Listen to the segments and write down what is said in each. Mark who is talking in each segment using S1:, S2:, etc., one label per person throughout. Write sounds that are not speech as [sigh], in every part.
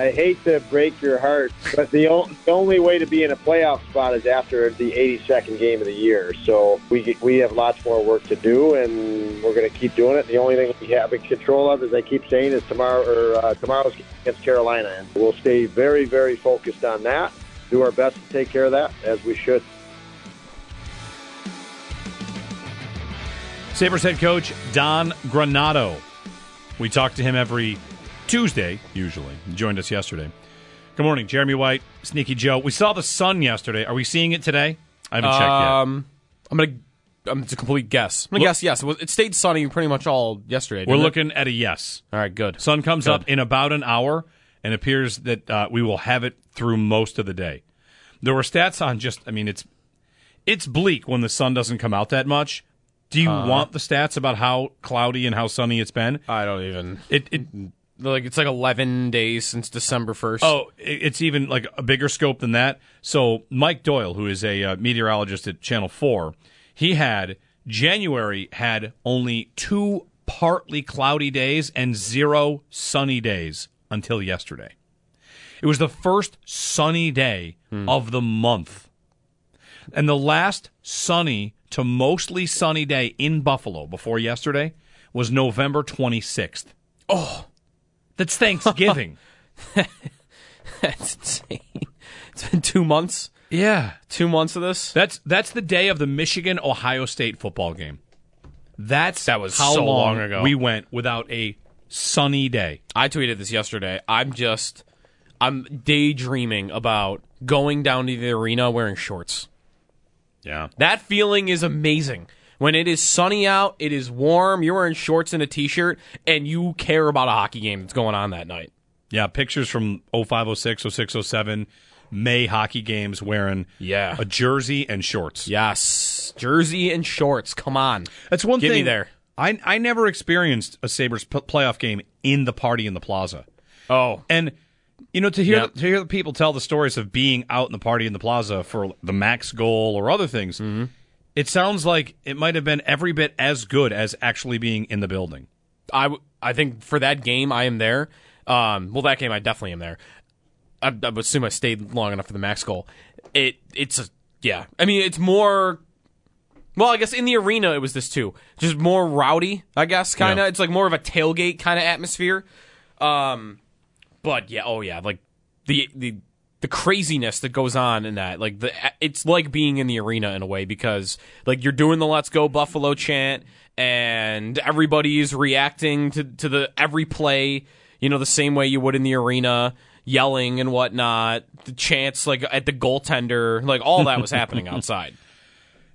S1: I hate to break your heart, but the, o- the only way to be in a playoff spot is after the 82nd game of the year. So we we have lots more work to do, and we're going to keep doing it. The only thing we have in control of, as I keep saying, is tomorrow or uh, tomorrow's against Carolina, and we'll stay very very focused on that. Do our best to take care of that as we should.
S2: Sabres head coach Don Granato. We talk to him every Tuesday, usually. He joined us yesterday. Good morning, Jeremy White, Sneaky Joe. We saw the sun yesterday. Are we seeing it today? I haven't checked yet.
S3: Um, I'm gonna. Um, it's a complete guess. I'm gonna
S2: Look-
S3: guess yes. It, was, it stayed sunny pretty much all yesterday.
S2: We're
S3: didn't it?
S2: looking at a yes.
S3: All right, good.
S2: Sun comes
S3: Good.
S2: up in about an hour, and appears that uh, we will have it through most of the day. There were stats on just. I mean, it's it's bleak when the sun doesn't come out that much. Do you
S3: Uh-huh.
S2: want the stats about how cloudy and how sunny it's been?
S3: I don't even.
S2: It, it
S3: Like it's like 11 days since December 1st.
S2: Oh, it's even like a bigger scope than that. So Mike Doyle, who is a uh, meteorologist at Channel Four, he had January had only two partly cloudy days and zero sunny days until yesterday. It was the first sunny day of the month. And the last sunny to mostly sunny day in Buffalo before yesterday was November 26th. Oh, that's Thanksgiving. [laughs]
S3: That's insane. It's been two months.
S2: yeah.
S3: Two months of this.
S2: That's that's the day of the Michigan Ohio State football game. That's
S3: That was
S2: how
S3: so
S2: long,
S3: long ago.
S2: we went without a sunny day.
S3: I tweeted this yesterday. I'm just. I'm daydreaming about going down to the arena wearing shorts.
S2: Yeah.
S3: That feeling is amazing. When it is sunny out, it is warm, you're wearing shorts and a t shirt, and you care about a hockey game that's going on that night.
S2: Yeah, pictures from 0506, 06, 07, May hockey games wearing
S3: Yeah.
S2: a jersey and shorts.
S3: Yes. Jersey and shorts. Come on.
S2: That's one
S3: Get
S2: thing.
S3: me there.
S2: I I never experienced a Sabres p- playoff game in the party in the plaza.
S3: Oh.
S2: And you know to hear
S3: Yep.
S2: to hear the people tell the stories of being out in the party in the plaza for the max goal or other things,
S3: Mm-hmm.
S2: It sounds like it might have been every bit as good as actually being in the building.
S3: I, w- I think for that game, I am there. Um, well, that game, I definitely am there. I, I would assume I stayed long enough for the max goal. It, it's a, yeah. I mean, it's more. Well, I guess in the arena it was this too, just more rowdy. I guess kind of.
S2: Yeah.
S3: It's like more of a tailgate kind of atmosphere. Um, but yeah, oh yeah, like the the the craziness that goes on in that, like the it's like being in the arena in a way because like you're doing the "Let's Go Buffalo" chant and everybody's reacting to to the every play, you know, the same way you would in the arena, yelling and whatnot. The chants like at the goaltender, like all that was happening [laughs] outside.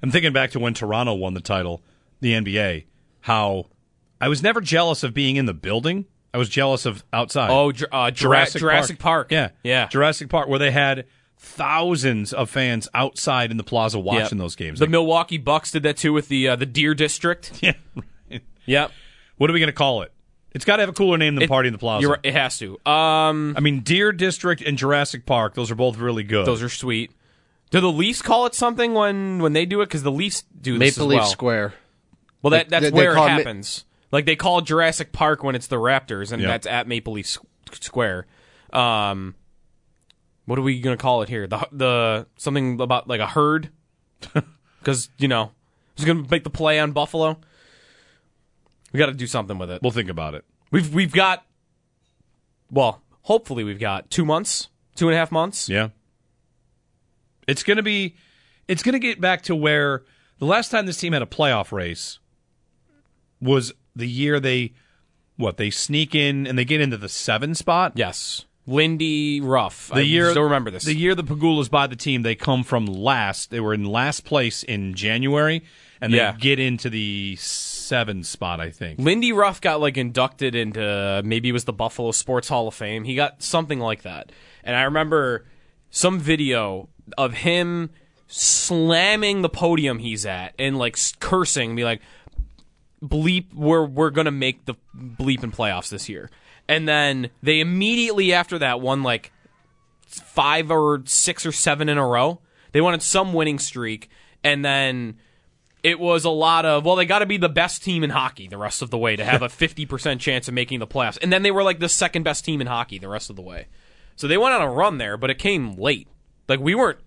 S2: I'm thinking back to when Toronto won the title, the NBA, how I was never jealous of being in the building. I was jealous of outside.
S3: Oh, uh, Jurassic, Jurassic Park.
S2: Yeah.
S3: yeah.
S2: Jurassic Park, where they had thousands of fans outside in the plaza watching
S3: Yep.
S2: those games.
S3: The
S2: Like,
S3: Milwaukee Bucks did that too with the uh, the Deer District. [laughs]
S2: yeah.
S3: Yep.
S2: What are we going to call it? It's got to have a cooler name than
S3: It-
S2: Party in the Plaza.
S3: You're right, it has to. Um,
S2: I mean, Deer District and Jurassic Park; those are both really good.
S3: those are sweet. Do the Leafs call it something when when they do it? Because the Leafs do this
S4: Maple
S3: as
S4: Leaf
S3: well.
S4: Square.
S3: Well, that that's
S4: they
S3: where it
S4: call it Ma-
S3: happens. Like they call it Jurassic Park when it's the Raptors, and
S2: Yep.
S3: that's at Maple Leaf S- Square. Um, what are we gonna call it here? The the something about like a herd, [laughs] because you know who's gonna make the play on Buffalo. We got to do something with it.
S2: we'll think about it.
S3: We've we've got, well, hopefully we've got two months, two and a half months.
S2: Yeah. It's going to be it's going to get back to where the last time this team had a playoff race was the year they what, they sneak in and they get into the 7 spot?
S3: Yes, Lindy Ruff.
S2: The
S3: I
S2: year
S3: still remember this.
S2: The year the Pegulas buy the team, they come from last. They were in last place in January and they
S3: Yeah.
S2: get into the 7 spot, I think.
S3: Lindy Ruff got like inducted into maybe it was the Buffalo Sports Hall of Fame. He got something like that. And I remember some video of him slamming the podium he's at and like cursing, be like, bleep, we're, we're going to make the bleep in playoffs this year. And then they immediately after that won like five or six or seven in a row. They wanted some winning streak. And then it was a lot of well they got to be the best team in hockey the rest of the way to have a [laughs] 50% chance of making the playoffs and then they were like the second best team in hockey the rest of the way so they went on a run there but it came late like we weren't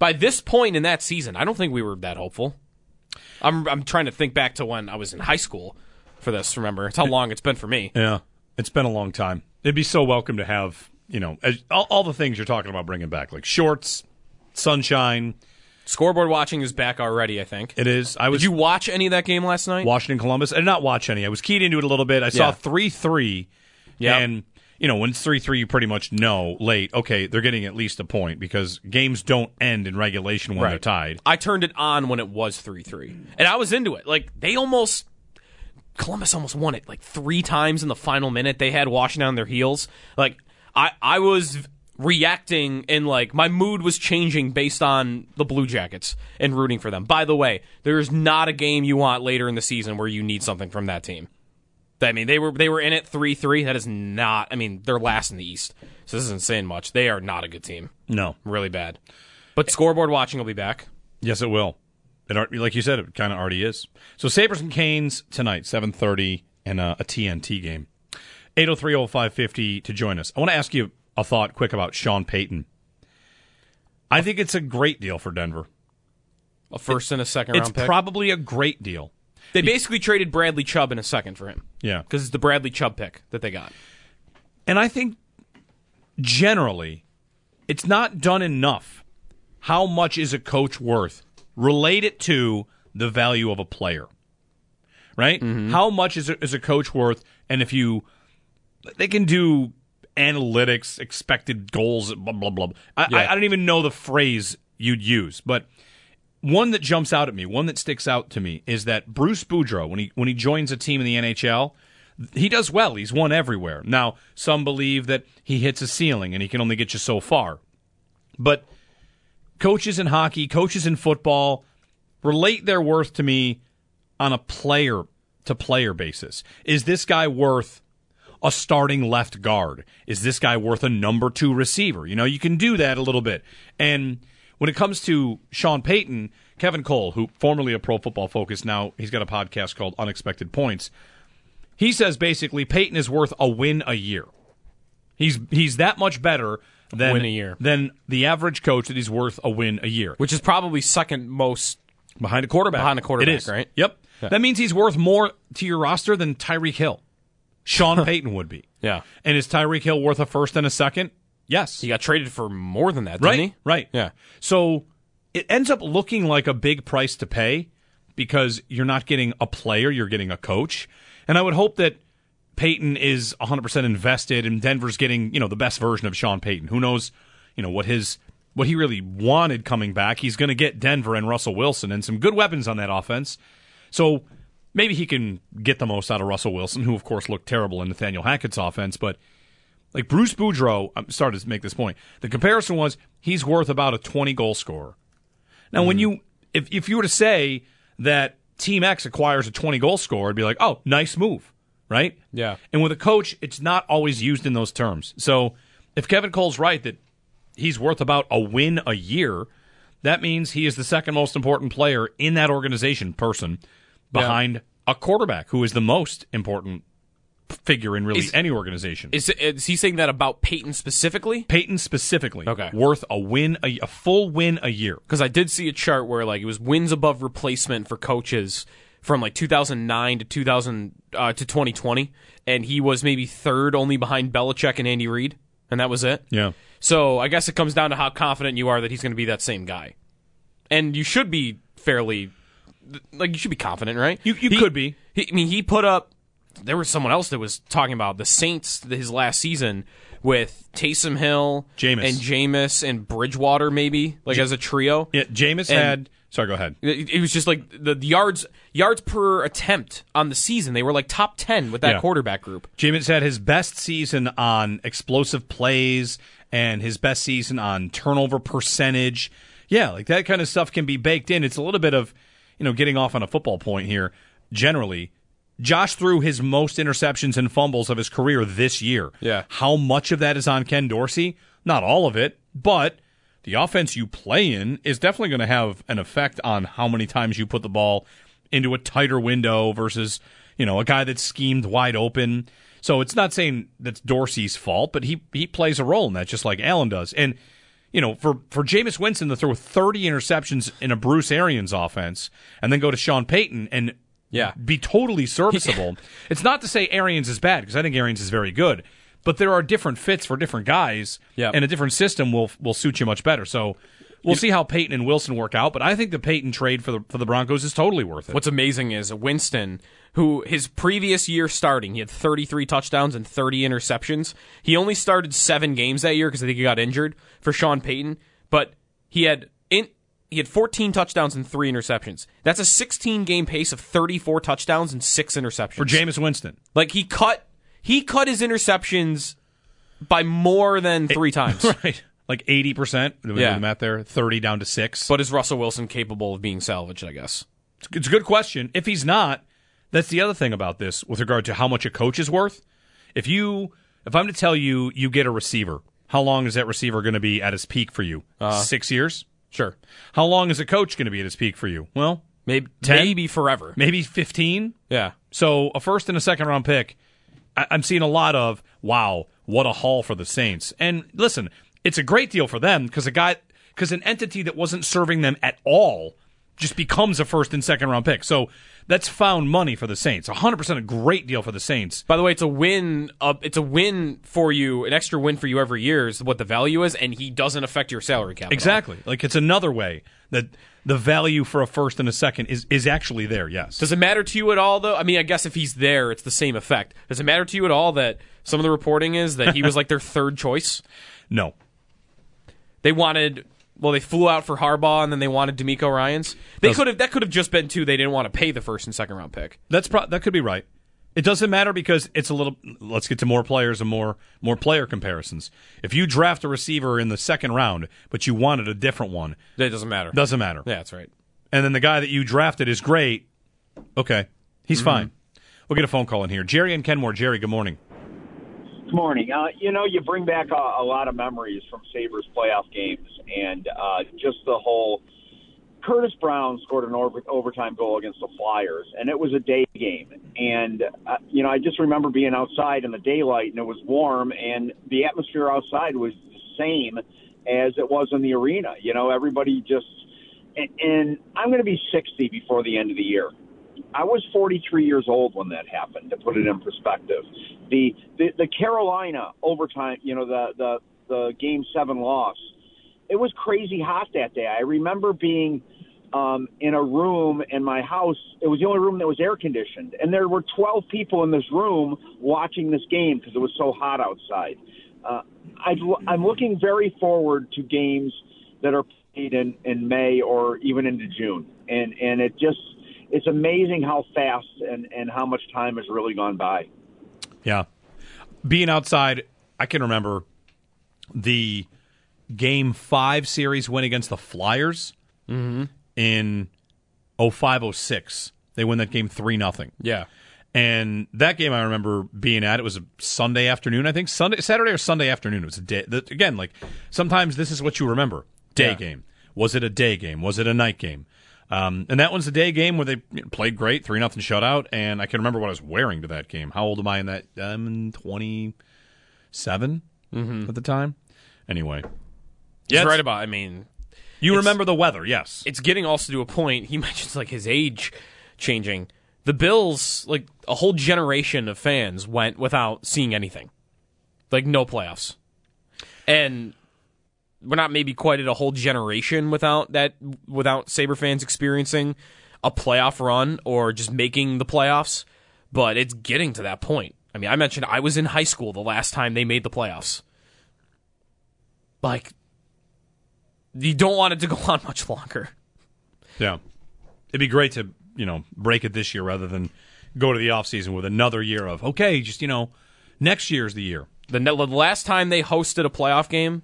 S3: by this point in that season i don't think we were that hopeful i'm, I'm trying to think back to when i was in high school for this remember it's how long it's been for me
S2: Yeah, it's been a long time. It'd be so welcome to have you know as, all, all the things you're talking about bringing back, like shorts, sunshine.
S3: scoreboard watching is back already i think
S2: It is. I was
S3: did you watch any of that game last night
S2: Washington Columbus. I did not watch any. I was keyed into it a little bit. I saw
S3: Yeah.
S2: three three,
S3: Yeah.
S2: and you know when it's three three, you pretty much know late. Okay, they're getting at least a point because games don't end in regulation when they're tied.
S3: I turned it on when it was 3 3. And I was into it. Like, they almost. Columbus almost won it like three times in the final minute. They had Washington on their heels. Like, I, I was reacting and like my mood was changing based on the Blue Jackets and rooting for them. By the way, there's not a game you want later in the season where you need something from that team. I mean, they were they were in it three three. That is not. I mean, they're last in the East, so this isn't saying much. They are not a good team.
S2: No,
S3: Really bad. But scoreboard watching will be back.
S2: yes, it will. It like you said, it kind of already is. So Sabres and Canes tonight, seven thirty, and uh, a TNT game. 803-0550 to join us. I want to ask you a thought quick about Sean Payton. I think it's a great deal for Denver.
S3: A first and a second
S2: It's
S3: round pick.
S2: probably a great deal.
S3: They basically traded Bradley Chubb in a second for him
S2: Yeah.
S3: because it's the Bradley Chubb pick that they got.
S2: And I think generally it's not done enough. How much is a coach worth? Relate it to the value of a player. Right? Mm-hmm. How much is a, is a coach worth? And if you, they can do analytics, expected goals, blah, blah, blah. I,
S3: Yeah.
S2: I, I don't even know the phrase you'd use, but one that jumps out at me, one that sticks out to me, is that Bruce Boudreau, when he when he joins a team in the NHL, he does well. He's won everywhere. Now, some believe that he hits a ceiling and he can only get you so far. But coaches in hockey, coaches in football relate their worth to me on a player to player basis. Is this guy worth a starting left guard? Is this guy worth a number two receiver? You know, you can do that a little bit. And when it comes to Sean Payton, Kevin Cole, who formerly a pro football focus, now he's got a podcast called Unexpected Points. He says basically Payton is worth a win a year. He's he's that much better than
S3: Win a year.
S2: than the average coach that he's worth a win a year.
S3: Which is probably second most.
S2: Behind a quarterback.
S3: Behind a quarterback,
S2: It is.
S3: right?
S2: Yep. That means he's worth more to your roster than Tyreek Hill. Sean [laughs] Payton would be.
S3: Yeah.
S2: And is Tyreek Hill worth a first and a second? Yes.
S3: He got traded for more than that, didn't
S2: right.
S3: he?
S2: Right.
S3: Yeah.
S2: So it ends up looking like a big price to pay because you're not getting a player, you're getting a coach. And I would hope that Payton is 100% invested and Denver's getting, you know, the best version of Sean Payton. Who knows, you know, what his what he really wanted coming back. He's going to get Denver and Russell Wilson and some good weapons on that offense. So maybe he can get the most out of Russell Wilson, who of course looked terrible in Nathaniel Hackett's offense, but like Bruce Boudreau, I'm starting to make this point. The comparison was he's worth about a 20 goal scorer. Now, when hmm. you if if you were to say that Team X acquires a 20 goal scorer, it'd be like, oh, nice move. right?
S3: Yeah.
S2: And with a coach, it's not always used in those terms. So if Kevin Cole's right that he's worth about a win a year, that means he is the second most important player in that organization person behind a quarterback who is the most important figure in really
S3: Is-
S2: any organization.
S3: Is, is he saying that about Payton specifically?
S2: Payton specifically
S3: Okay.
S2: worth a win a, a full win a year.
S3: Because I did see a chart where like it was wins above replacement for coaches from like 2009 to 2000 uh, to 2020, and he was maybe third, only behind Belichick and Andy Reid, and that was it.
S2: Yeah.
S3: So I guess it comes down to how confident you are that he's going to be that same guy, and you should be fairly like you should be confident, right?
S2: You- you
S3: He-
S2: could be.
S3: He, I mean, he put up. There was someone else that was talking about the Saints his last season with Taysom Hill,
S2: Jameis.
S3: and Jameis and Bridgewater, maybe like as a trio.
S2: Yeah, Jameis
S3: And-
S2: had sorry, go ahead.
S3: It, it was just like the, the yards yards per attempt on the season. They were like top ten with that
S2: Yeah.
S3: quarterback group.
S2: Jameis had his best season on explosive plays and his best season on turnover percentage. Yeah, like that kind of stuff can be baked in. It's a little bit of, you know, getting off on a football point here. Generally, Josh threw his most interceptions and fumbles of his career this year.
S3: Yeah.
S2: How much of that is on Ken Dorsey? Not all of it, but the offense you play in is definitely going to have an effect on how many times you put the ball into a tighter window versus, you know, a guy that's schemed wide open. So it's not saying that's Dorsey's fault, but he he plays a role in that just like Allen does. And you know, for for Jameis Winston to throw 30 interceptions in a Bruce Arians offense and then go to Sean Payton and
S3: Yeah.
S2: be totally [laughs] serviceable. it's not to say Arians is bad because I think Arians is very good, but there are different fits for different guys,
S3: Yep.
S2: and a different system will will suit you much better. So we'll see how Payton and Wilson work out, but I think the Payton trade for the for the Broncos is totally worth it.
S3: What's amazing is Winston, who his previous year starting, he had 33 touchdowns and 30 interceptions. He only started seven games that year because I think he got injured for Sean Payton, but he had. He had 14 touchdowns and three interceptions. That's a 16 game pace of 34 touchdowns and six interceptions.
S2: for Jameis Winston?
S3: Like he cut he cut his interceptions by more than eh, three times. [laughs]
S2: right, like eighty percent.
S3: Yeah.
S2: the math there, thirty down to six.
S3: But is Russell Wilson capable of being salvaged, I guess?
S2: It's a good question. If he's not, that's the other thing about this with regard to how much a coach is worth. If you, if I'm to tell you, you get a receiver, how long is that receiver going to be at his peak for you? Uh-huh. Six years.
S3: Sure.
S2: How long is a coach going to be at his peak for you? Well,
S3: Maybe
S2: 10?
S3: maybe forever.
S2: maybe fifteen.
S3: Yeah.
S2: So a first and a second round pick, I- I'm seeing a lot of wow, what a haul for the Saints. And listen, it's a great deal for them because a guy, because an entity that wasn't serving them at all just becomes a first and second round pick. So that's found money for the Saints. 100% a great deal for the Saints.
S3: By the way, it's a win. Uh, it's a win for you, an extra win for you every year is what the value is, and he doesn't affect your salary cap.
S2: Exactly. Like it's another way that the value for a first and a second is is actually there. Yes.
S3: Does it matter to you at all, though? I mean, I guess if he's there, it's the same effect. Does it matter to you at all that some of the reporting is that he was like their third choice? [laughs]
S2: no.
S3: They wanted. Well, they flew out for Harbaugh, and then they wanted DeMeco Ryans. They could have. That could have just been two. They didn't want to pay the first and second round pick.
S2: That's pro- that could be right. It doesn't matter because it's a little. Let's get to more players and more more player comparisons. If you draft a receiver in the second round, but you wanted a different one,
S3: That doesn't matter.
S2: doesn't matter.
S3: Yeah, that's right.
S2: And then the guy that you drafted is great. Okay, he's mm-hmm. fine. We'll get a phone call in here. Jerry and Kenmore. Jerry, good morning.
S4: Morning. Uh, you know, you bring back a, a lot of memories from Sabres playoff games, and uh, just the whole. Curtis Brown scored an over, overtime goal against the Flyers, and it was a day game. And uh, you know, I just remember being outside in the daylight, and it was warm, and the atmosphere outside was the same as it was in the arena. You know, everybody just. And, and I'm going to be 60 before the end of the year. I was 43 years old when that happened. To put it in perspective, the the, the Carolina overtime, you know, the the the game seven loss, it was crazy hot that day. I remember being um, in a room in my house. It was the only room that was air conditioned, and there were 12 people in this room watching this game because it was so hot outside. Uh, I, I'm looking very forward to games that are played in, in May or even into June, and and it just it's amazing how fast and, and how much time has really gone by.
S2: Yeah. Being outside, I can remember the game five series win against the Flyers mm-hmm. in 05 06. They win that game 3 nothing.
S3: Yeah.
S2: And that game I remember being at. It was a Sunday afternoon, I think Sunday, Saturday or Sunday afternoon. It was a day. The, again, like sometimes this is what you remember: day
S3: Yeah.
S2: game. Was it a day game? Was it a night game? Um, and that one's a day game where they played great, three nothing shutout. And I can remember what I was wearing to that game. How old am I in that? I'm 27 at the time. Anyway, Yeah,
S3: right about. I mean,
S2: you remember the weather, yes?
S3: it's getting also to a point. He [laughs] mentions like his age changing. The Bills, like a whole generation of fans, went without seeing anything, like no playoffs, and we're not maybe quite at a whole generation without that, without Sabre fans experiencing a playoff run or just making the playoffs. But it's getting to that point. I mean, I mentioned I was in high school the last time they made the playoffs. Like, you don't want it to go on much longer.
S2: Yeah. It'd be great to, you know, break it this year rather than go to the offseason with another year of, okay, just, you know, next year's the year.
S3: The, the last time they hosted a playoff game,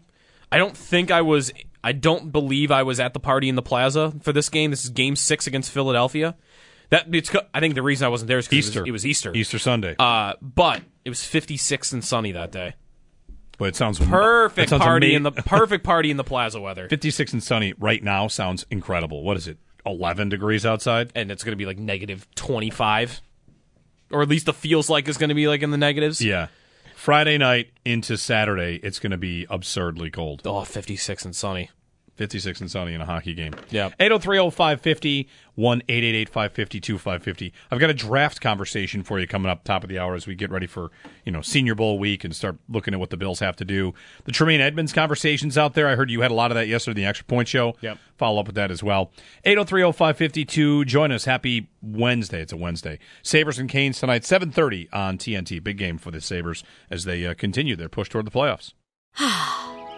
S3: I don't think I was. I don't believe I was at the party in the plaza for this game. This is Game Six against Philadelphia. That it's. I think the reason I wasn't there is because
S2: Easter.
S3: it was, it was Easter.
S2: Easter Sunday.
S3: Uh, but it was 56 and sunny that day.
S2: but it sounds
S3: Perfect
S2: sounds
S3: party
S2: ama-
S3: in the [laughs] perfect party in the plaza weather,
S2: 56 and sunny right now sounds incredible. What is it? 11 degrees outside?
S3: and it's going to be like negative 25, or at least it feels like it's going to be like in the negatives.
S2: Yeah. Friday night into Saturday, it's going to be absurdly cold.
S3: Oh, 56 and sunny.
S2: 56 and sunny in a hockey game.
S3: Yeah.
S2: 803-0550, 1-888-550-2550. I've got a draft conversation for you coming up top of the hour as we get ready for, you know, Senior Bowl week and start looking at what the Bills have to do. The Tremaine Edmunds conversations out there. I heard you had a lot of that yesterday in the Extra Point Show.
S3: Yep.
S2: Follow up with that as well. 803-0552. Join us. Happy Wednesday. It's a Wednesday. Sabres and Canes tonight, 7.30 on TNT. Big game for the Sabres as they uh, continue their push toward the playoffs. [sighs] [sighs] [sighs]